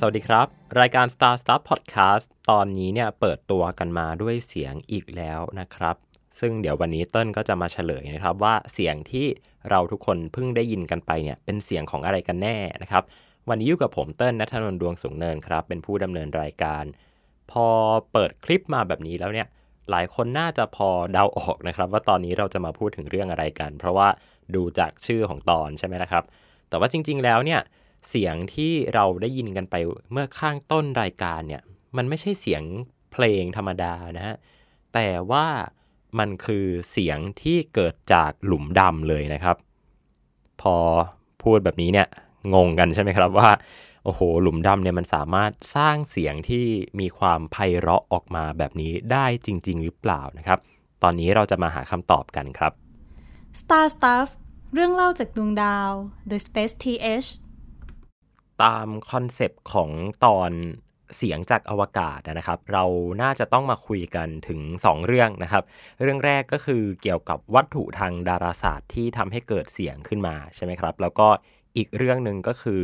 สวัสดีครับ รายการ Star Stuff Podcast ตอนนี้เนี่ยเปิดตัวกันมาด้วยเสียงอีกแล้วนะครับ ซึ่งเดี๋ยววันนี้เต้นก็จะมาเฉลยนะครับว่าเสียงที่เราทุกคนเพิ่งได้ยินกันไปเนี่ยเป็นเสียงของอะไรกันแน่นะครับ วันนี้อยู่กับผมเต้นนัทนนท์ดวงสูงเนินครับ เป็นผู้ดำเนินรายการ พอเปิดคลิปมาแบบนี้แล้วเนี่ยหลายคนน่าจะพอเดาออกนะครับ ว่าตอนนี้เราจะมาพูดถึงเรื่องอะไรกัน เพราะว่าดูจากชื่อของตอนใช่ไหมนะครับ แต่ว่าจริง ๆ แล้วเนี่ย เสียงที่เราได้ยินกันไปเมื่อข้างต้นรายการเนี่ย มันไม่ใช่เสียงเพลงธรรมดานะฮะ แต่ว่ามันคือเสียงที่เกิดจากหลุมดำเลยนะครับ พอพูดแบบนี้เนี่ย งงกันใช่ไหมครับว่า โอ้โห หลุมดำเนี่ยมันสามารถสร้างเสียงที่มีความไพเราะออกมาแบบนี้ได้จริง ๆ หรือเปล่านะครับ ตอนนี้เราจะมาหาคำตอบกันครับ Star Stuff เรื่องเล่าจากดวงดาว The Space TH ตามคอนเซปต์ของตอนเสียงจากอวกาศนะครับ เราน่าจะต้องมาคุยกันถึง 2 เรื่องนะครับ เรื่องแรกก็คือเกี่ยวกับวัตถุทางดาราศาสตร์ที่ทำให้เกิดเสียงขึ้นมาใช่ไหมครับ แล้วก็อีกเรื่องหนึ่งก็คือ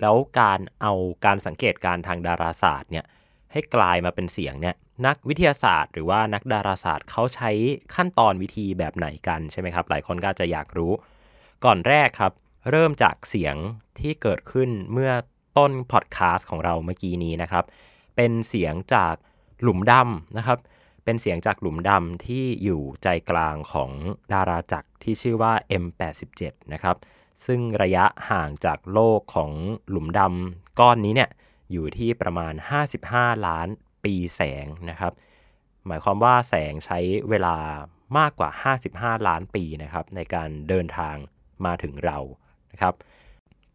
แล้วการเอาการสังเกตการณ์ทางดาราศาสตร์เนี่ยให้กลายมาเป็นเสียงเนี่ยนักวิทยาศาสตร์ หรือว่านักดาราศาสตร์เขาใช้ขั้นตอนวิธีแบบไหนกันใช่ไหมครับ หลายคนก็จะอยากรู้ ก่อนแรกครับ เริ่มจากเสียงที่เกิดขึ้นเมื่อต้นพอดแคสต์ของเราเมื่อกี้นี้นะครับ เป็นเสียงจากหลุมดำนะครับ เป็นเสียงจากหลุมดำที่อยู่ใจกลางของดาราจักรที่ชื่อว่า M87 นะครับ ซึ่งระยะห่างจากโลกของหลุมดำก้อนนี้เนี่ยอยู่ที่ประมาณ 55 ล้านปีแสงนะครับ หมายความว่าแสงใช้เวลามากกว่า 55 ล้านปีนะครับในการเดินทางมาถึงเรา นะครับ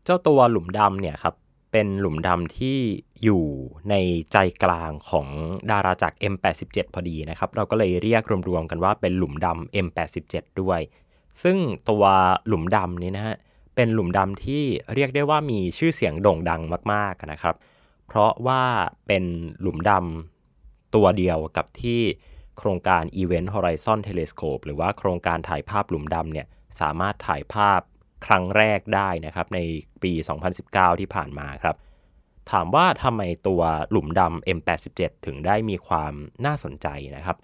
เจ้าตัวหลุมดำเนี่ยครับเป็นหลุมดำที่อยู่ในใจกลางของดาราจักร M87 พอดีนะครับ เราก็เลยเรียกรวมๆกันว่าเป็นหลุมดำ M87 ด้วย ซึ่งตัวหลุมดำนี้นะฮะเป็นหลุมดำที่เรียกได้ว่ามีชื่อเสียงโด่งดังมากๆนะครับ เพราะว่าเป็นหลุมดำตัวเดียวกับที่โครงการ Event Horizon Telescope หรือว่าโครงการถ่ายภาพหลุมดำเนี่ยสามารถถ่ายภาพ ครั้งแรกได้นะครับในปี 2019 ที่ผ่านมาครับ ถามว่าทำไมตัวหลุมดำ M87 ถึงได้มีความน่าสนใจนะครับ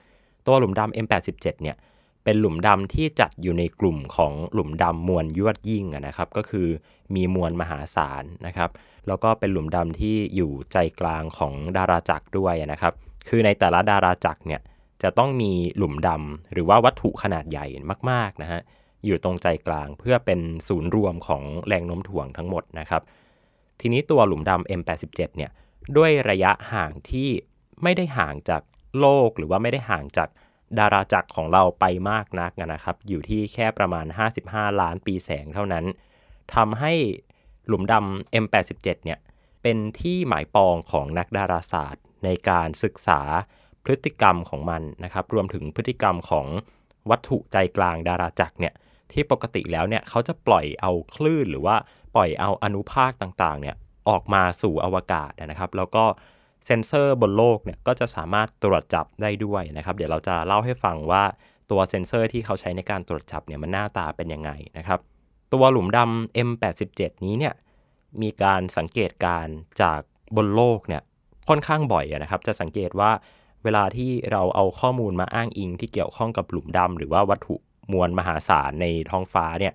ตัวหลุมดำ M87 เนี่ยเป็นหลุมดำที่จัดอยู่ในกลุ่มของหลุมดำมวลยวดยิ่งนะครับ ก็คือมีมวลมหาศาลนะครับ แล้วก็เป็นหลุมดำที่อยู่ใจกลางของดาราจักรด้วยนะครับ คือในแต่ละดาราจักรเนี่ยจะต้องมีหลุมดำหรือว่าวัตถุขนาดใหญ่มากๆนะฮะ อยู่ตรงใจกลาง เพื่อเป็นศูนย์รวมของแรงโน้มถ่วงทั้งหมดนะครับ ทีนี้ตัวหลุมดำ M87 เนี่ยด้วยระยะห่างที่ไม่ได้ห่างจากโลกหรือว่าไม่ได้ห่างจากดาราจักรของเราไปมากนักนะครับ อยู่ที่แค่ประมาณ 55 ล้านปีแสงเท่านั้นทำให้หลุมดำ M87 เนี่ยเป็นที่หมายปองของนักดาราศาสตร์ ในการศึกษาพฤติกรรมของมันนะครับ รวมถึงพฤติกรรมของวัตถุใจกลางดาราจักรเนี่ย ที่ปกติแล้วเนี่ยเขาจะปล่อยเอาคลื่นหรือว่าปล่อยเอาอนุภาคต่างๆเนี่ยออกมาสู่อวกาศนะครับ แล้วก็เซ็นเซอร์บนโลกเนี่ยก็จะสามารถตรวจจับได้ด้วยนะครับ เดี๋ยวเราจะเล่าให้ฟังว่าตัวเซ็นเซอร์ที่เขาใช้ในการตรวจจับเนี่ยมันหน้าตาเป็นยังไงนะครับ ตัวหลุมดำ M87 นี้เนี่ยมีการสังเกตการจากบนโลกเนี่ยค่อนข้างบ่อยนะครับ จะสังเกตว่าเวลาที่เราเอาข้อมูลมาอ้างอิงที่เกี่ยวข้องกับหลุมดำหรือว่าวัตถุ มวลมหาศาลในท้องฟ้าเนี่ย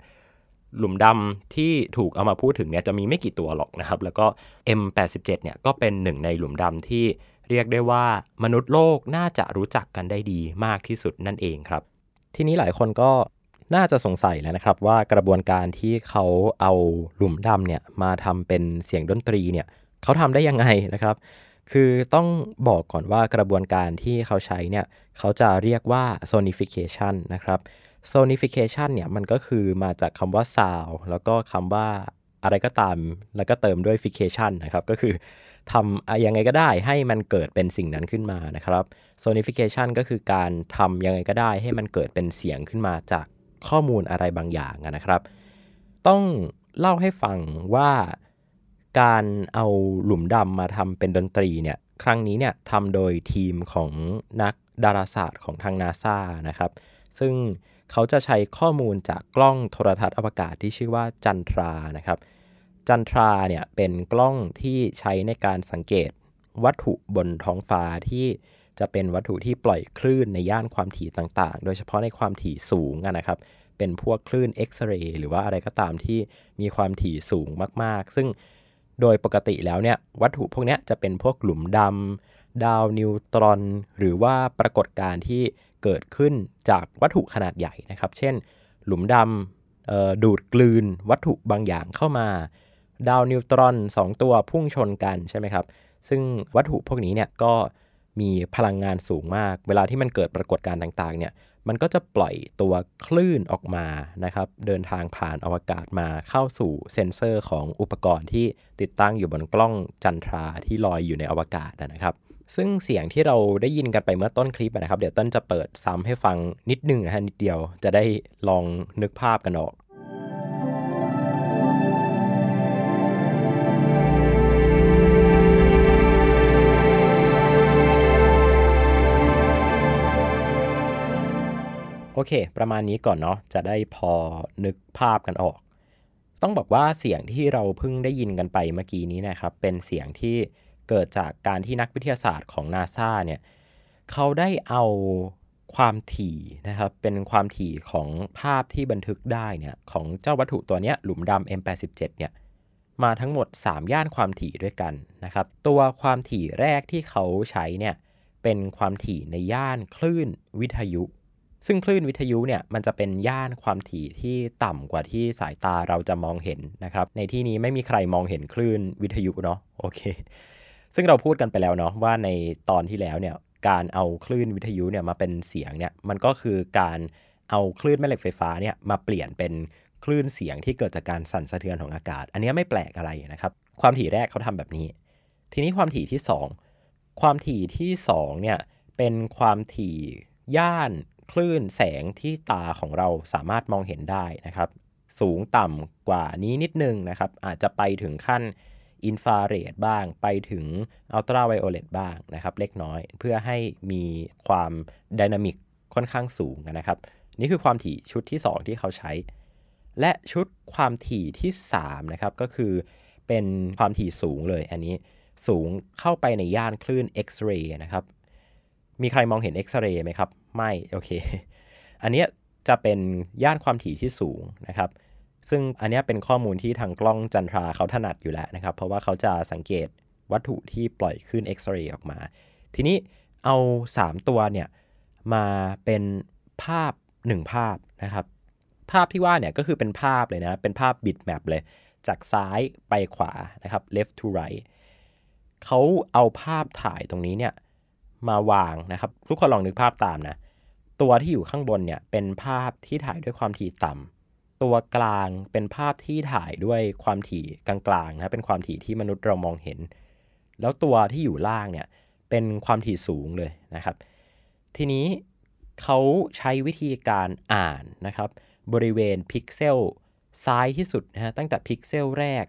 หลุมดำที่ถูกเอามาพูดถึงเนี่ยจะมีไม่กี่ตัวหรอกนะครับ แล้วก็ M87 เนี่ยก็เป็นหนึ่งในหลุมดำที่เรียกได้ว่ามนุษย์โลกน่าจะรู้จักกันได้ดีมากที่สุดนั่นเองครับ ทีนี้หลายคนก็น่าจะสงสัยแล้วนะครับ ว่ากระบวนการที่เขาเอาหลุมดำเนี่ยมาทำเป็นเสียงดนตรีเนี่ยเขาทำได้ยังไงนะครับ คือต้องบอกก่อนว่ากระบวนการที่เขาใช้เนี่ยเขาจะเรียกว่า sonification นะครับ sonification เนี่ยมันก็คือมาจากคำว่า sound แล้วก็คำว่าอะไรก็ตาม แล้วก็เติมด้วย fication นะครับ ก็คือทำยังไงก็ได้ให้มันเกิดเป็นสิ่งนั้นขึ้นมานะครับ sonification ก็คือการทำยังไงก็ได้ให้มันเกิดเป็นเสียงขึ้นมาจากข้อมูลอะไรบางอย่างนะครับ ต้องเล่าให้ฟังว่าการเอาหลุมดำมาทำเป็นดนตรีเนี่ยครั้งนี้เนี่ยทำโดยทีมของนักดาราศาสตร์ของทางนาซานะครับ ซึ่ง เขาจะใช้ข้อมูลจากกล้องโทรทัศน์อวกาศที่ชื่อว่าจันทรานะครับ จันทราเนี่ยเป็นกล้องที่ใช้ในการสังเกตวัตถุบนท้องฟ้าที่จะเป็นวัตถุที่ปล่อยคลื่นในย่านความถี่ต่างๆ โดยเฉพาะในความถี่สูงนะครับ เป็นพวกคลื่นเอ็กซเรย์หรือว่าอะไรก็ตามที่มีความถี่สูงมากๆ ซึ่งโดยปกติแล้วเนี่ยวัตถุพวกนี้จะเป็นพวกหลุมดำดาวนิวตรอน หรือว่าปรากฏการณ์ที่ เกิดขึ้นจากวัตถุขนาดใหญ่นะครับ เช่น หลุมดำดูดกลืนวัตถุบางอย่างเข้ามา ดาวนิวตรอน 2 ตัวพุ่งชนกันใช่ไหมครับ ซึ่งวัตถุพวกนี้เนี่ยก็มีพลังงานสูงมาก เวลาที่มันเกิดปรากฏการณ์ต่างๆเนี่ย มันก็จะปล่อยตัวคลื่นออกมานะครับ เดินทางผ่านอวกาศมาเข้าสู่เซ็นเซอร์ของอุปกรณ์ที่ติดตั้งอยู่บนกล้องจันทราที่ลอยอยู่ในอวกาศนะครับ ซึ่งเสียงที่เราได้ยินกันไปเมื่อต้นคลิปนะครับ เดี๋ยวต้นจะเปิดซ้ำให้ฟังนิดนึงนะฮะนิดเดียวจะได้ลองนึกภาพกันออกโอเค ประมาณนี้ก่อนเนาะ จะได้พอนึกภาพกันออก ต้องบอกว่าเสียงที่เราเพิ่งได้ยินกันไปเมื่อกี้นี้นะครับ เป็นเสียงที่ เกิดจากการที่นักวิทยาศาสตร์ของนาซาเนี่ยเขาได้เอาความถี่นะครับเป็นความถี่ของภาพที่บันทึกได้เนี่ยของเจ้าวัตถุตัวนี้หลุมดำ M87 เนี่ยมาทั้งหมด 3 ย่านความถี่ด้วยกันนะครับ ตัวความถี่แรกที่เขาใช้เนี่ยเป็นความถี่ในย่านคลื่นวิทยุ ซึ่งคลื่นวิทยุเนี่ยมันจะเป็นย่านความถี่ที่ต่ำกว่าที่สายตาเราจะมองเห็นนะครับ ในที่นี้ไม่มีใครมองเห็นคลื่นวิทยุเนาะโอเค ซึ่งเราพูดกันไปแล้วเนาะว่าในตอนที่แล้วเนี่ยการเอาคลื่นวิทยุเนี่ยมาเป็นเสียงเนี่ยมันก็คือการเอาคลื่นแม่เหล็กไฟฟ้าเนี่ยมาเปลี่ยนเป็นคลื่นเสียงที่เกิดจากการสั่นสะเทือนของอากาศ อันนี้ไม่แปลกอะไรนะครับ ความถี่แรกเขาทำแบบนี้ ทีนี้ความถี่ที่ 2 ความถี่ที่2เนี่ยเป็นความถี่ย่านคลื่นแสงที่ตาของเราสามารถมองเห็นได้นะครับ สูงต่ำกว่านี้นิดนึงนะครับ อาจจะไปถึงขั้น อินฟราเรดบ้าง ไปถึงอัลตราไวโอเลตบ้างนะครับ เล็กน้อย เพื่อให้มีความ dynamic ค่อนข้างสูงนะครับ นี่คือความถี่ชุดที่ 2 ที่เขาใช้ และชุดความถี่ที่3นะครับก็คือเป็นความถี่สูงเลยอันนี้สูงเข้าไปในย่านคลื่นเอ็กซเรย์นะครับ มีใครมองเห็นเอ็กซเรย์ไหมครับ ไม่ โอเค อันนี้จะเป็นย่านความถี่ที่สูงนะครับ ซึ่งอันนี้เป็นข้อมูลที่ทางกล้องจันทราเขาถนัดอยู่แล้วนะครับ เพราะว่าเขาจะสังเกตวัตถุที่ปล่อยขึ้นเอ็กซเรย์ออกมา ทีนี้เอา 3 ตัวเนี่ยมาเป็นภาพ 1 ภาพนะครับ ภาพที่ว่าเนี่ยก็คือเป็นภาพเลยนะ เป็นภาพบิตแมปเลย จากซ้ายไปขวานะครับ left to right เขาเอาภาพถ่ายตรงนี้เนี่ยมาวางนะครับ ทุกคนลองนึกภาพตามนะ ตัวที่อยู่ข้างบนเนี่ยเป็นภาพที่ถ่ายด้วยความถี่ต่ำ ตัวกลางเป็นภาพที่ถ่ายด้วยความถี่กลางๆนะเป็นความถี่ที่มนุษย์เรามองเห็น แล้วตัวที่อยู่ล่างเนี่ยเป็นความถี่สูงเลยนะครับ ทีนี้เขาใช้วิธีการอ่านนะครับ บริเวณพิกเซลซ้ายที่สุดนะฮะตั้งแต่พิกเซลแรก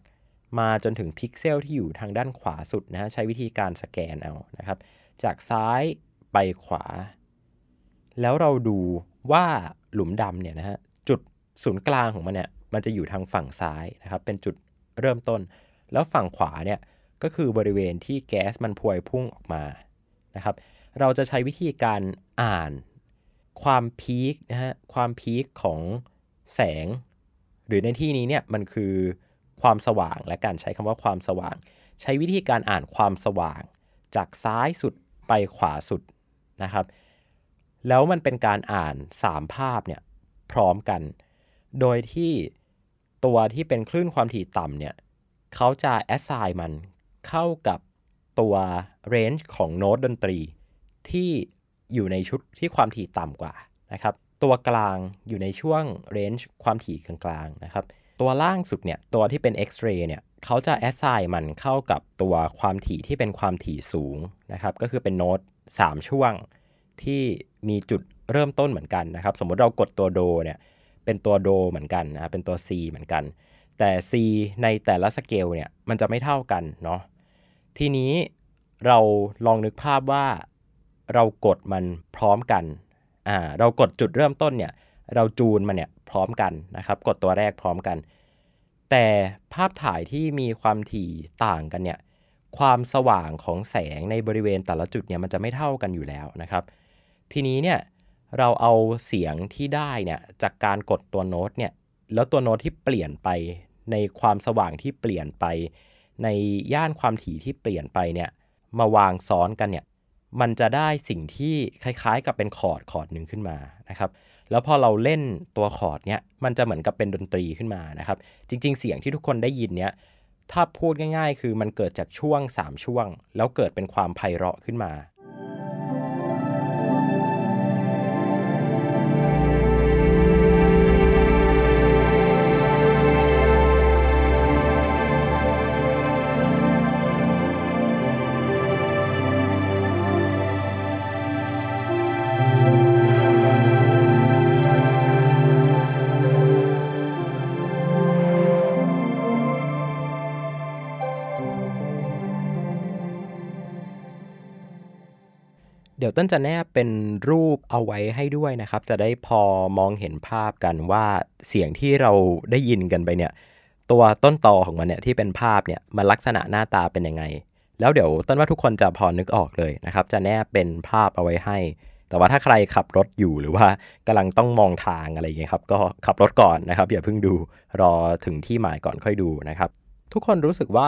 มาจนถึงพิกเซลที่อยู่ทางด้านขวาสุดนะฮะใช้วิธีการสแกนเอานะครับ จากซ้ายไปขวา แล้วเราดูว่าหลุมดำเนี่ยนะฮะ ศูนย์กลางของมันเนี่ยมันจะอยู่ทางฝั่งซ้ายนะครับเป็นจุดเริ่มต้น แล้วฝั่งขวาเนี่ยก็คือบริเวณที่แก๊สมันพวยพุ่งออกมานะครับเราจะใช้วิธีการอ่านความพีคนะฮะความพีคของแสง หรือในที่นี้เนี่ยมันคือความสว่างและการใช้คำว่าความสว่าง ใช้วิธีการอ่านความสว่าง จากซ้ายสุดไปขวาสุดนะครับ แล้วมันเป็นการอ่าน 3 ภาพเนี่ยพร้อมกัน โดยที่ตัวที่เป็นคลื่นความถี่ต่ำเนี่ยเขาจะ assign มันเข้ากับตัว range ของโน้ตดนตรี ที่อยู่ในชุดที่ความถี่ต่ำกว่านะครับ ตัวกลางอยู่ในช่วง range ความถี่กลางๆนะครับ ตัวล่างสุดเนี่ยตัวที่เป็น X-ray เนี่ยเขาจะ assign มันเข้ากับตัวความถี่ที่เป็นความถี่สูงนะครับ ก็คือเป็นโน้ต3ช่วงที่มีจุดเริ่มต้นเหมือนกันนะครับ สมมติเรากดตัวโดเนี่ย เป็นตัวโดเหมือนกันนะเป็นตัว C เหมือนกัน แต่ C ในแต่ละสเกลเนี่ยมันจะไม่เท่ากันเนาะทีนี้เราลองนึกภาพว่าเรากดมันพร้อมกันอ่าเรากดจุดเริ่มต้นเนี่ยเราจูนมันเนี่ยพร้อมกันนะครับ กดตัวแรกพร้อมกัน แต่ภาพถ่ายที่มีความถี่ต่างกันเนี่ยความสว่างของแสงในบริเวณแต่ละจุดเนี่ยมันจะไม่เท่ากันอยู่แล้วนะครับ ทีนี้เนี่ย เราเอาเสียงที่ได้เนี่ยจากการกดตัวโน้ตเนี่ยแล้วตัวโน้ตที่เปลี่ยนไปในความสว่างที่เปลี่ยนไป ในย่านความถี่ที่เปลี่ยนไปเนี่ยมาวางซ้อนกันเนี่ยมันจะได้สิ่งที่คล้ายๆ กับเป็นคอร์ดคอร์ดหนึ่งขึ้นมานะครับแล้วพอเราเล่นตัวคอร์ดเนี่ยมันจะเหมือนกับเป็นดนตรีขึ้นมานะครับ จริง ๆ เสียงที่ทุกคนได้ยินเนี่ยถ้าพูดง่าย ๆ คือมันเกิดจากช่วง 3 ช่วง แล้วเกิดเป็นความไพเราะขึ้นมา เดี๋ยวต้นจะแนบเป็นรูปเอาไว้ให้ด้วยนะครับ จะได้พอมองเห็นภาพกันว่าเสียงที่เราได้ยินกันไปเนี่ย ตัวต้นตอของมันเนี่ยที่เป็นภาพเนี่ยมันลักษณะหน้าตาเป็นยังไง แล้วเดี๋ยวต้นว่าทุกคนจะพอนึกออกเลยนะครับ จะแนบเป็นภาพเอาไว้ให้ แต่ว่าถ้าใครขับรถอยู่หรือว่ากำลังต้องมองทางอะไรอย่างเงี้ยครับ ก็ขับรถก่อนนะครับอย่าเพิ่งดูรอถึงที่หมายก่อนค่อยดูนะครับ ทุกคนรู้สึกว่า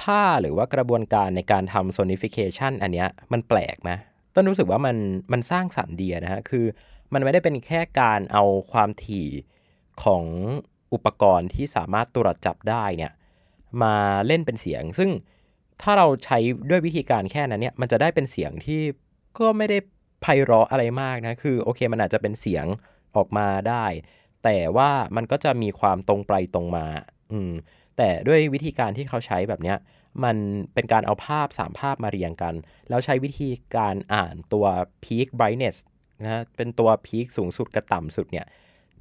ท่าหรือว่ากระบวนการในการทำ sonification อันเนี้ยมันแปลกไหมต้นรู้สึกว่ามันมันสร้างสรรค์ดีนะฮะ คือมันไม่ได้เป็นแค่การเอาความถี่ของอุปกรณ์ที่สามารถตรวจจับได้เนี่ยมาเล่นเป็นเสียง ซึ่งถ้าเราใช้ด้วยวิธีการแค่นั้นเนี่ยมันจะได้เป็นเสียงที่ก็ไม่ได้ไพเราะอะไรมากนะ คือโอเคมันอาจจะเป็นเสียงออกมาได้ แต่ว่ามันก็จะมีความตรงไปตรงมา อืม แต่ด้วยวิธีการที่เขาใช้แบบเนี้ยมันเป็นการเอาภาพ 3 ภาพมาเรียงกัน แล้วใช้วิธีการอ่านตัว peak brightness นะเป็นตัว peak สูงสุดกับต่ำสุดเนี่ย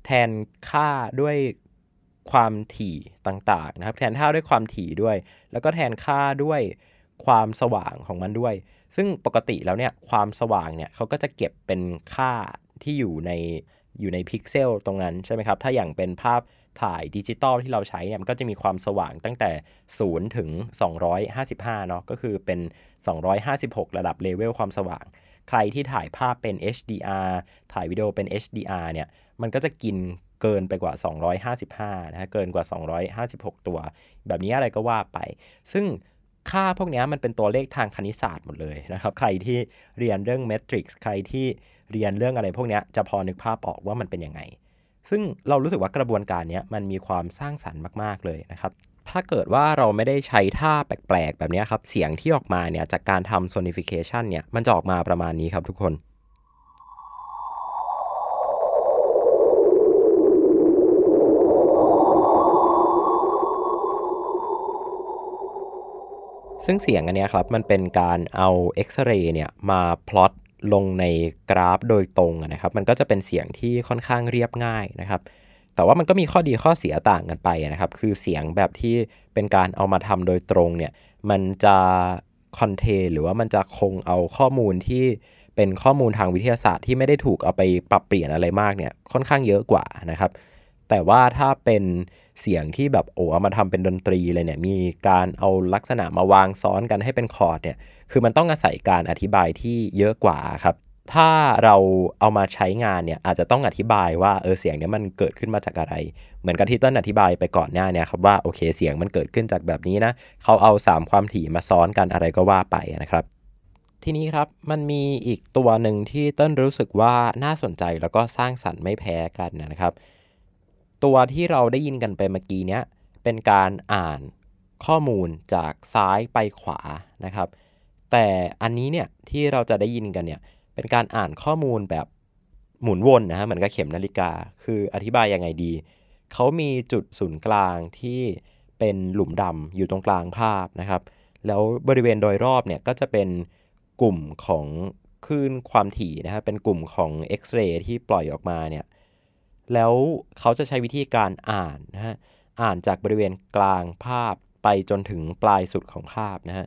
แทนค่าด้วยความถี่ต่างๆนะครับ แทนค่าด้วยความถี่ด้วย แล้วก็แทนค่าด้วยความสว่างของมันด้วย ซึ่งปกติแล้วเนี่ยความสว่างเนี่ยเขาก็จะเก็บเป็นค่าที่อยู่ในอยู่ในพิกเซลตรงนั้นใช่ไหมครับ ถ้าอย่างเป็นภาพ ถ่ายดิจิตอลที่เราใช้เนี่ยมันก็จะมีความสว่างตั้งแต่ 0 ถึง 255 เนาะก็คือเป็น 256 ระดับเลเวลความสว่าง ใครที่ถ่ายภาพเป็น HDR ถ่ายวิดีโอเป็น HDR เนี่ยมันก็จะกินเกินไปกว่า 255 นะฮะ เกินกว่า 256 ตัว แบบนี้อะไรก็ว่าไป ซึ่งค่าพวกนี้มันเป็นตัวเลขทางคณิตศาสตร์หมดเลยนะครับ ใครที่เรียนเรื่องเมทริกซ์ ใครที่เรียนเรื่องอะไรพวกนี้จะพอนึกภาพออกว่ามันเป็นยังไง ซึ่งเรารู้สึกว่ากระบวนการนี้มันมีความสร้างสรรค์มาก ๆ เลยนะครับถ้าเกิดว่าเราไม่ได้ใช้ท่าแปลก ๆ แบบนี้ครับ เสียงที่ออกมาเนี่ยจากการทำ sonification เนี่ย มันจะออกมาประมาณนี้ครับทุกคน ซึ่งเสียงอันนี้ครับ มันเป็นการเอาเอ็กซเรย์เนี่ยมาพลอต ลงในกราฟโดยตรงนะครับ มันก็จะเป็นเสียงที่ค่อนข้างเรียบง่ายนะครับ แต่ว่ามันก็มีข้อดีข้อเสียต่างกันไปนะครับ คือเสียงแบบที่เป็นการเอามาทำโดยตรงเนี่ยมันจะคอนเทนหรือว่ามันจะคงเอาข้อมูลที่เป็นข้อมูลทางวิทยาศาสตร์ที่ไม่ได้ถูกเอาไปปรับเปลี่ยนอะไรมากเนี่ยค่อนข้างเยอะกว่านะครับ แต่ว่าถ้าเป็นเสียงที่แบบโอ้เอามาทำเป็นดนตรีเลยเนี่ย มีการเอาลักษณะมาวางซ้อนกันให้เป็นคอร์ดเนี่ย คือมันต้องอาศัยการอธิบายที่เยอะกว่าครับ ถ้าเราเอามาใช้งานเนี่ย อาจจะต้องอธิบายว่าเออเสียงเนี้ยมันเกิดขึ้นมาจากอะไร เหมือนกับที่ต้นอธิบายไปก่อนหน้าเนี่ยครับว่าโอเคเสียงมันเกิดขึ้นจากแบบนี้นะเขาเอา 3 ความถี่มาซ้อนกันอะไรก็ว่าไปนะครับทีนี้ครับมันมีอีกตัวหนึ่งที่ต้นรู้สึกว่าน่าสนใจแล้วก็สร้างสรรค์ไม่แพ้กันนะครับ ตัวที่เราได้ยินกันไปเมื่อกี้เนี้ยเป็นการอ่านข้อมูลจากซ้ายไปขวานะครับ แต่อันนี้เนี่ยที่เราจะได้ยินกันเนี่ยเป็นการอ่านข้อมูลแบบหมุนวนนะฮะเหมือนกับเข็มนาฬิกา คืออธิบายยังไงดี เขามีจุดศูนย์กลางที่เป็นหลุมดำอยู่ตรงกลางภาพนะครับ แล้วบริเวณโดยรอบเนี่ยก็จะเป็นกลุ่มของคลื่นความถี่นะครับเป็นกลุ่มของเอ็กซเรย์ที่ปล่อยออกมาเนี่ย แล้วเขาจะใช้วิธีการอ่านนะฮะอ่านจากบริเวณกลางภาพไปจนถึงปลายสุดของภาพนะฮะ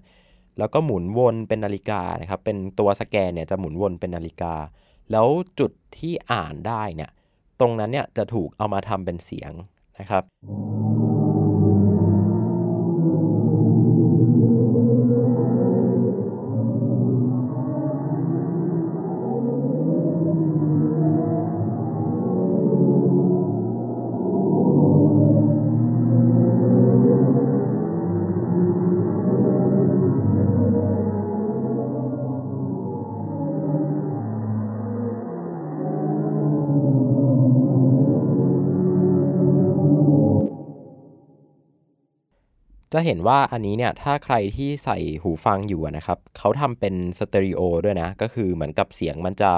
แล้วก็หมุนวนเป็นนาฬิกานะครับ เป็นตัวสแกนเนี่ยจะหมุนวนเป็นนาฬิกา แล้วจุดที่อ่านได้เนี่ย ตรงนั้นเนี่ยจะถูกเอามาทำเป็นเสียงนะครับ จะเห็นว่าอันนี้เนี่ยถ้าใครที่ใส่หูฟังอยู่นะครับเขาทำเป็นสเตอริโอด้วยนะ ก็คือเหมือนกับเสียงมันจะ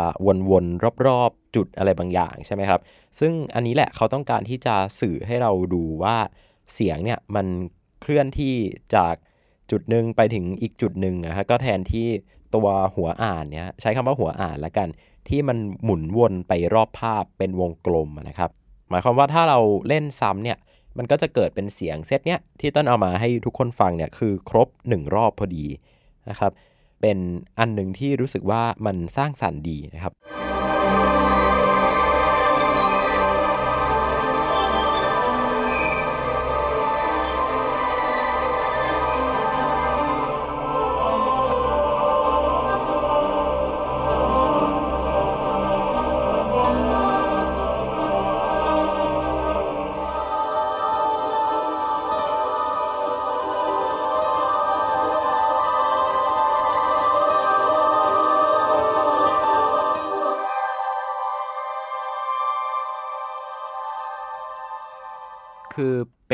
วนๆรอบๆ จุดอะไรบางอย่างใช่ไหมครับ ซึ่งอันนี้แหละเขาต้องการที่จะสื่อให้เราดูว่าเสียงเนี่ยมันเคลื่อนที่จากจุดหนึ่งไปถึงอีกจุดหนึ่งนะฮะก็แทนที่ตัวหัวอ่านเนี่ยใช้คำว่าหัวอ่านละกัน ที่มันหมุนวนไปรอบภาพเป็นวงกลมนะครับ หมายความว่าถ้าเราเล่นซ้ำเนี่ย มันก็จะเกิดเป็นเสียงเซตเนี้ยที่ต้นเอามาให้ทุกคนฟังเนี่ยคือครบ 1 รอบพอดีนะครับ เป็นอันหนึ่งที่รู้สึกว่ามันสร้างสรรค์ดีนะครับ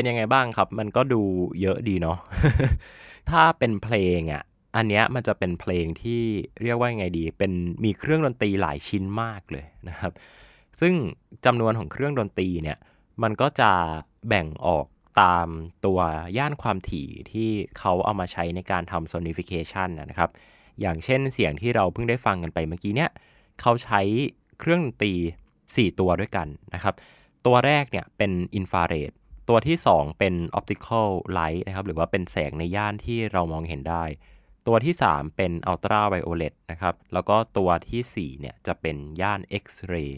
เป็นยังไงบ้างครับ มันก็ดูเยอะดีเนาะถ้าเป็นเพลงอะ่ะอันเนี้ยมันจะเป็นเพลงที่เรียกว่าไงดี เป็นมีเครื่องดนตรีหลายชิ้นมากเลยนะครับ ซึ่งจำนวนของเครื่องดนตรีเนี่ยมันก็จะแบ่งออกตามตัวย่านความถี่ที่เขาเอามาใช้ในการทำ sonification นะครับ อย่างเช่นเสียงที่เราเพิ่งได้ฟังกันไปเมื่อกี้เนี่ยเขาใช้เครื่องดนตรี 4 ตัวด้วยกันนะครับ ตัวแรกเนี่ยเป็นอินฟราเรด ตัวที่ 2 เป็น optical light นะครับหรือว่าเป็นแสงในย่านที่เรามองเห็นได้ ตัวที่ 3 เป็น ultra violet นะครับแล้วก็ตัวที่ 4 เนี่ยจะเป็นย่าน X-ray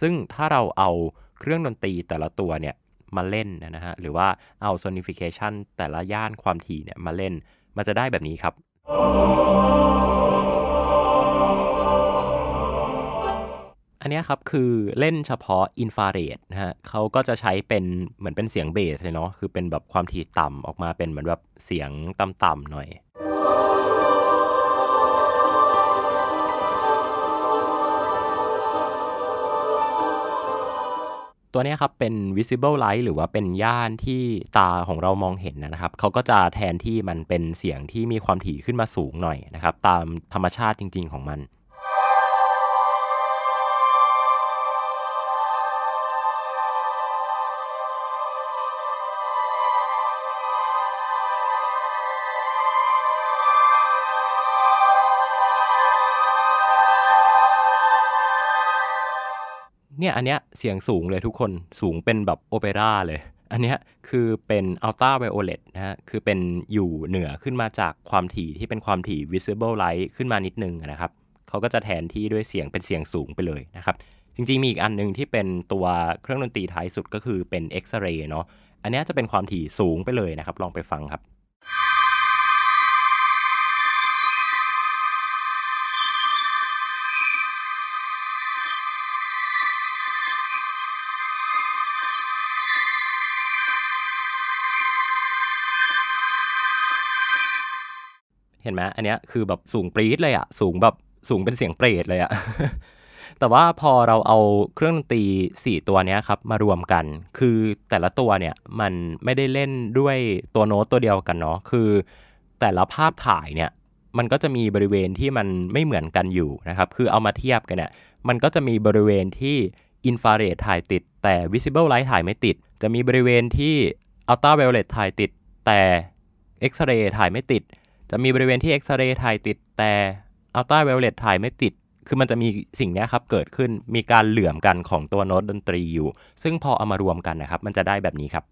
ซึ่งถ้าเราเอาเครื่องดนตรีแต่ละตัวเนี่ยมาเล่นนะฮะหรือว่าเอา sonification แต่ละย่านความถี่เนี่ยมาเล่น มันจะได้แบบนี้ครับ อันนี้ครับคือเล่นเฉพาะอินฟราเรดนะฮะเขาก็จะใช้เป็นเหมือนเป็นเสียงเบสเลยเนาะคือเป็นแบบความถี่ต่ำออกมาเป็นเหมือนแบบเสียงต่ำๆหน่อยตัวนี้ครับเป็น visible light หรือว่าเป็นย่านที่ตาของเรามองเห็นนะครับ เขาก็จะแทนที่มันเป็นเสียงที่มีความถี่ขึ้นมาสูงหน่อยนะครับ ตามธรรมชาติจริง ๆ ของมัน เนี่ยอันเนี้ยเสียงสูงเลยทุกคนสูงเป็นแบบโอเปร่าเลย อันเนี้ยคือเป็นอัลตราไวโอเลตนะฮะคือเป็นอยู่เหนือขึ้นมาจากความถี่ที่เป็นความถี่ visible light ขึ้นมานิดนึงนะครับเขาก็จะแทนที่ด้วยเสียงเป็นเสียงสูงไปเลยนะครับจริงๆมีอีกอันนึงที่เป็นตัวเครื่องดนตรีท้ายสุดก็คือเป็นเอ็กซเรย์เนาะอันนี้จะเป็นความถี่สูงไปเลยนะครับ ลองไปฟังครับ เห็นไหมอันเนี้ยคือแบบสูงปรี๊ดเลยอะสูงแบบสูงเป็นเสียงเปรตเลยอะแต่ว่าพอเราเอาเครื่องดนตรี 4 ตัวนี้ครับมารวมกัน คือแต่ละตัวเนี่ยมันไม่ได้เล่นด้วยตัวโน้ตตัวเดียวกันเนาะ คือแต่ละภาพถ่ายเนี่ยมันก็จะมีบริเวณที่มันไม่เหมือนกันอยู่นะครับ คือเอามาเทียบกันเนี่ยมันก็จะมีบริเวณที่อินฟราเรดถ่ายติด แต่ visible light ถ่ายไม่ติด จะมีบริเวณที่อัลตราไวโอเลตถ่ายติด แต่เอ็กซเรย์ถ่ายไม่ติด จะมีบริเวณที่เอ็กซเรย์ถ่ายติดแต่อัลตราไวโอเลตถ่ายไม่ติด คือมันจะมีสิ่งนี้ครับเกิดขึ้นมีการเหลื่อมกันของตัวโน้ตดนตรีอยู่ ซึ่งพอเอามารวมกันนะครับ มันจะได้แบบนี้ครับ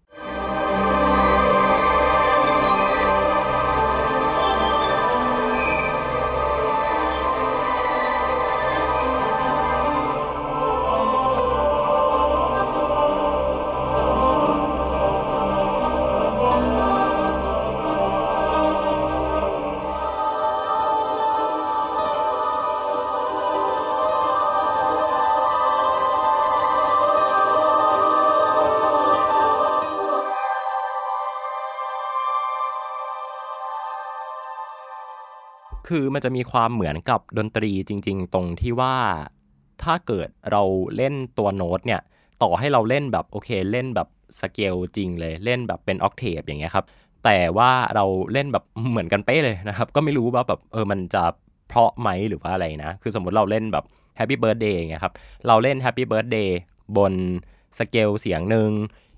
คือมันจะมีความเหมือนกับดนตรีจริง ๆ ตรงที่ว่าถ้าเกิดเราเล่นตัวโน้ตเนี่ยต่อให้เราเล่นแบบโอเคเล่นแบบสเกลจริงเลยเล่นแบบเป็น octave อย่างเงี้ยครับแต่ว่าเราเล่นแบบเหมือนกันเป๊ะเลยนะครับ ก็ไม่รู้ว่าแบบเออมันจะเพราะไหมหรือว่าอะไรนะ คือสมมติเราเล่นแบบ Happy Birthday เงี้ยครับ เราเล่น Happy Birthday บนสเกลเสียงหนึ่ง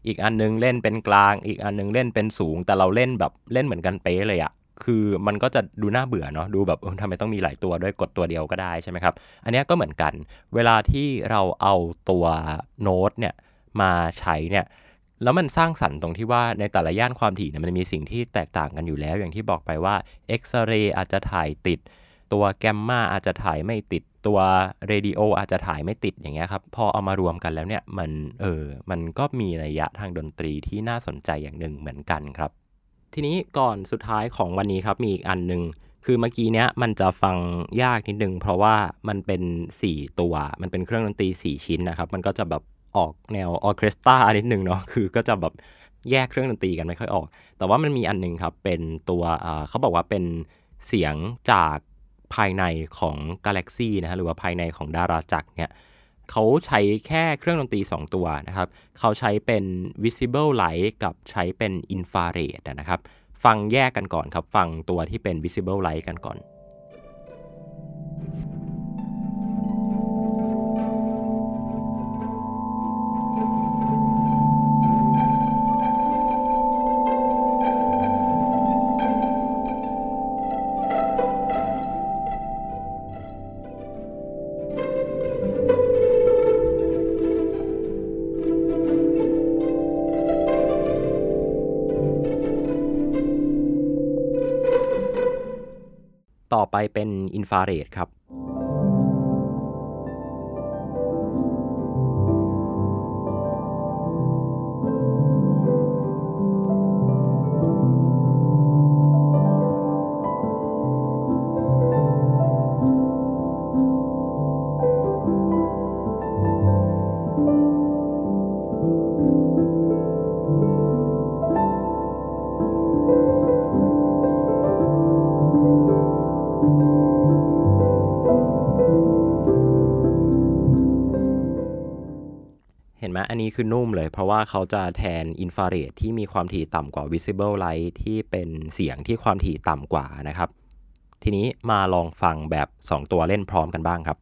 อีกอันนึงเล่นเป็นกลาง อีกอันนึงเล่นเป็นสูง แต่เราเล่นแบบเล่นเหมือนกันเป๊ะเลยอะ คือมันก็จะดูน่าเบื่อเนาะดูแบบทำไมต้องมีหลายตัวด้วยกดตัวเดียวก็ได้ใช่ไหมครับ อันนี้ก็เหมือนกัน เวลาที่เราเอาตัวโน้ตเนี่ยมาใช้เนี่ยแล้วมันสร้างสรรค์ตรงที่ว่าในแต่ละย่านความถี่เนี่ยมันมีสิ่งที่แตกต่างกันอยู่แล้ว อย่างที่บอกไปว่าเอ็กซเรย์อาจจะถ่ายติด ตัวแกมมาอาจจะถ่ายไม่ติดตัวเรดิโออาจจะถ่ายไม่ติดอย่างเงี้ยครับ พอเอามารวมกันแล้วเนี่ยมันเออมันก็มีระยะทางดนตรีที่น่าสนใจอย่างหนึ่งเหมือนกันครับ ทีนี้ก่อนสุดท้ายของวันนี้ครับมีอีกอันหนึ่งคือเมื่อกี้เนี้ยมันจะฟังยากนิดนึง เพราะว่ามันเป็น 4 ตัว มันเป็นเครื่องดนตรี 4 ชิ้นนะครับ มันก็จะแบบออกแนวออเคสตรานิดนึงเนาะคือก็จะแบบแยกเครื่องดนตรีกันไม่ค่อยออก แต่ว่ามันมีอันนึงครับ เป็นตัวเขาบอกว่าเป็นเสียงจากภายในของกาแล็กซีนะฮะหรือว่าภายในของดาราจักรเนี่ย เขาใช้แค่เครื่องดนตรี 2 ตัวนะครับ เขาใช้เป็น visible light กับใช้เป็น infrared นะครับ ฟังแยกกันก่อนครับ ฟังตัวที่เป็น visible light กันก่อน ไปเป็นอินฟราเรดครับ อันนี้คือนุ่มเลย เพราะว่าเขาจะแทนอินฟราเรดที่มีความถี่ต่ำกว่า visible light ที่เป็นเสียงที่ความถี่ต่ำกว่านะครับ ทีนี้มาลองฟังแบบ 2 ตัวเล่นพร้อมกันบ้างครับ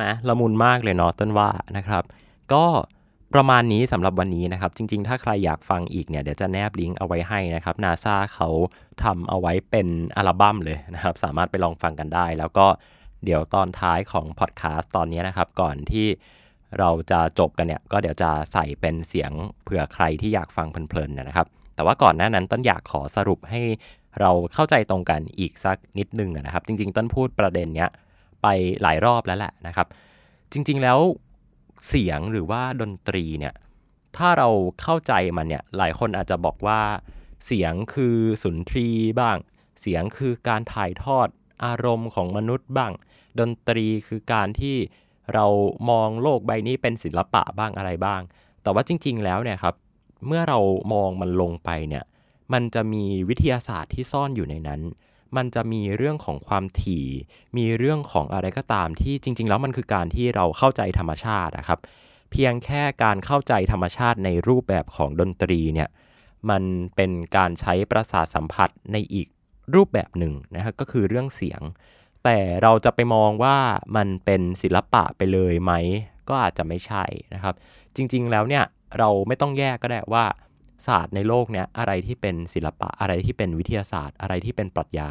ไงนุ่มไหมละมุนมากเลยเนาะต้นว่านะครับ ก็ประมาณนี้สำหรับวันนี้นะครับ จริง ๆ ถ้าใครอยากฟังอีกเนี่ยเดี๋ยวจะแนบลิงก์เอาไว้ให้นะครับนาซาเขาทำเอาไว้เป็นอัลบั้มเลยนะครับ สามารถไปลองฟังกันได้ แล้วก็เดี๋ยวตอนท้ายของพอดแคสต์ตอนนี้นะครับ ก่อนที่เราจะจบกันเนี่ย ก็เดี๋ยวจะใส่เป็นเสียงเผื่อใครที่อยากฟังเพลินๆนะครับ แต่ว่าก่อนหน้านั้นต้นอยากขอสรุปให้เราเข้าใจตรงกันอีกสักนิดนึงนะครับ จริง ๆ ต้นพูดประเด็นเนี้ย ไปหลายรอบแล้วแหละนะครับ จริงๆแล้วเสียงหรือว่าดนตรีเนี่ยถ้าเราเข้าใจมันเนี่ยหลายคนอาจจะบอกว่า เสียงคือสุนทรีบ้าง เสียงคือการถ่ายทอดอารมณ์ของมนุษย์บ้าง ดนตรีคือการที่เรามองโลกใบนี้เป็นศิลปะบ้างอะไรบ้าง แต่ว่าจริง ๆ แล้วเนี่ยครับ เมื่อเรามองมันลงไปเนี่ย มันจะมีวิทยาศาสตร์ที่ซ่อนอยู่ในนั้น มันจะมีเรื่องของความถี่ มีเรื่องของอะไรก็ตามที่จริง ๆ แล้วมันคือการที่เราเข้าใจธรรมชาตินะครับ เพียงแค่การเข้าใจธรรมชาติในรูปแบบของดนตรีเนี่ยมันเป็นการใช้ประสาทสัมผัสในอีกรูปแบบหนึ่งนะครับก็คือเรื่องเสียง แต่เราจะไปมองว่ามันเป็นศิลปะไปเลยไหม ก็อาจจะไม่ใช่นะครับ จริง ๆ แล้วเนี่ยเราไม่ต้องแยกก็ได้ว่า ศาสตร์ในโลกเนี้ยอะไรที่เป็นศิลปะอะไรที่เป็นวิทยาศาสตร์ อะไรที่เป็นปรัชญา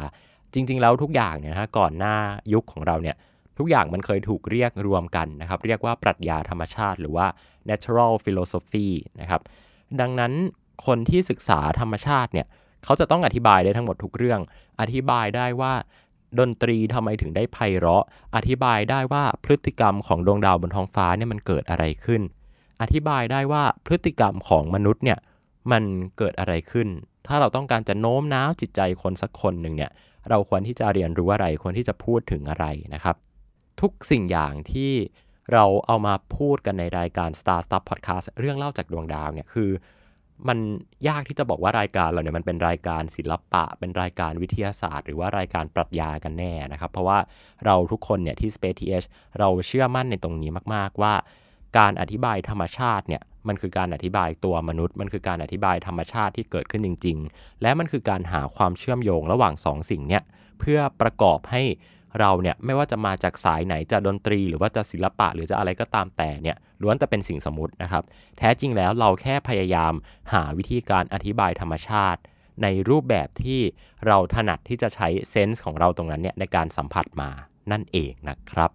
จริง ๆ แล้วทุกอย่างเนี่ยนะก่อนหน้ายุคของเราเนี่ยทุกอย่างมันเคยถูกเรียกรวมกันนะครับ เรียกว่าปรัชญาธรรมชาติ หรือว่า natural philosophy นะครับดังนั้นคนที่ศึกษาธรรมชาติเนี่ยเขาจะต้องอธิบายได้ทั้งหมดทุกเรื่อง อธิบายได้ว่าดนตรีทำไมถึงได้ไพเราะ อธิบายได้ว่าพฤติกรรมของดวงดาวบนท้องฟ้าเนี่ยมันเกิดอะไรขึ้น อธิบายได้ว่าพฤติกรรมของมนุษย์เนี่ย มันเกิดอะไรขึ้น ถ้าเราต้องการจะโน้มน้าวจิตใจคนสักคนหนึ่งเนี่ย เราควรที่จะเรียนรู้อะไร ควรที่จะพูดถึงอะไรนะครับ ทุกสิ่งอย่างที่เราเอามาพูดกันในรายการ Star Stuff Podcast เรื่องเล่าจากดวงดาวเนี่ยคือมันยากที่จะบอกว่ารายการเราเนี่ยมันเป็นรายการศิลปะ เป็นรายการวิทยาศาสตร์ หรือว่ารายการปรัชญากันแน่นะครับ เพราะว่าเราทุกคนเนี่ยที่ Space TH เราเชื่อมั่นในตรงนี้มาก ๆ ว่า การอธิบายธรรมชาติเนี่ยมันคือการอธิบายตัวมนุษย์ มันคือการอธิบายธรรมชาติที่เกิดขึ้นจริง ๆ และมันคือการหาความเชื่อมโยงระหว่าง2สสิ่งเนี่ยเพื่อประกอบให้เราเนี่ยไม่ว่าจะมาจากสายไหนจะดนตรีหรือว่าจะศิลปะหรือจะอะไรก็ตามแต่เนี่ยล้วนแต่เป็นสิ่งสมมตินะครับ แท้จริงแล้วเราแค่พยายามหาวิธีการอธิบายธรรมชาติ ในรูปแบบที่เราถนัดที่จะใช้เซนส์ของเราตรงนั้นเนี่ยในการสัมผัสมานั่นเองนะครับ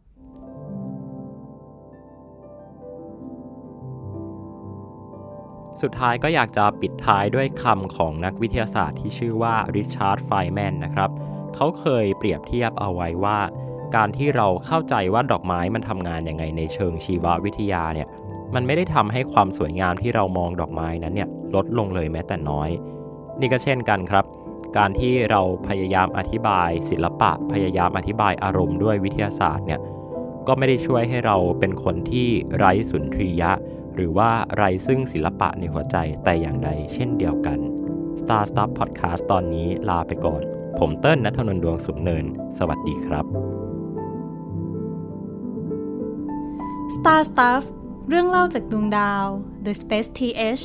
สุดท้ายก็อยากจะปิดท้ายด้วยคำของนักวิทยาศาสตร์ที่ชื่อว่าริชาร์ดไฟแมนนะครับ เขาเคยเปรียบเทียบเอาไว้ว่า การที่เราเข้าใจว่าดอกไม้มันทำงานยังไงในเชิงชีววิทยาเนี่ย มันไม่ได้ทำให้ความสวยงามที่เรามองดอกไม้นั้นเนี่ยลดลงเลยแม้แต่น้อย นี่ก็เช่นกันครับ การที่เราพยายามอธิบาย ศิลปะ พยายามอธิบายอารมณ์ด้วยวิทยาศาสตร์เนี่ย ก็ไม่ได้ช่วยให้เราเป็นคนที่ไร้สุนทรียะ หรือว่าไรซึ่งศิลปะในหัวใจแต่อย่างใดเช่นเดียวกัน Star Stuff Podcast ตอนนี้ลาไปก่อน ผมเติ้ลนัทนนดวงสุขเนิน สวัสดีครับ Star Stuff เรื่องเล่าจากดวงดาว The Space TH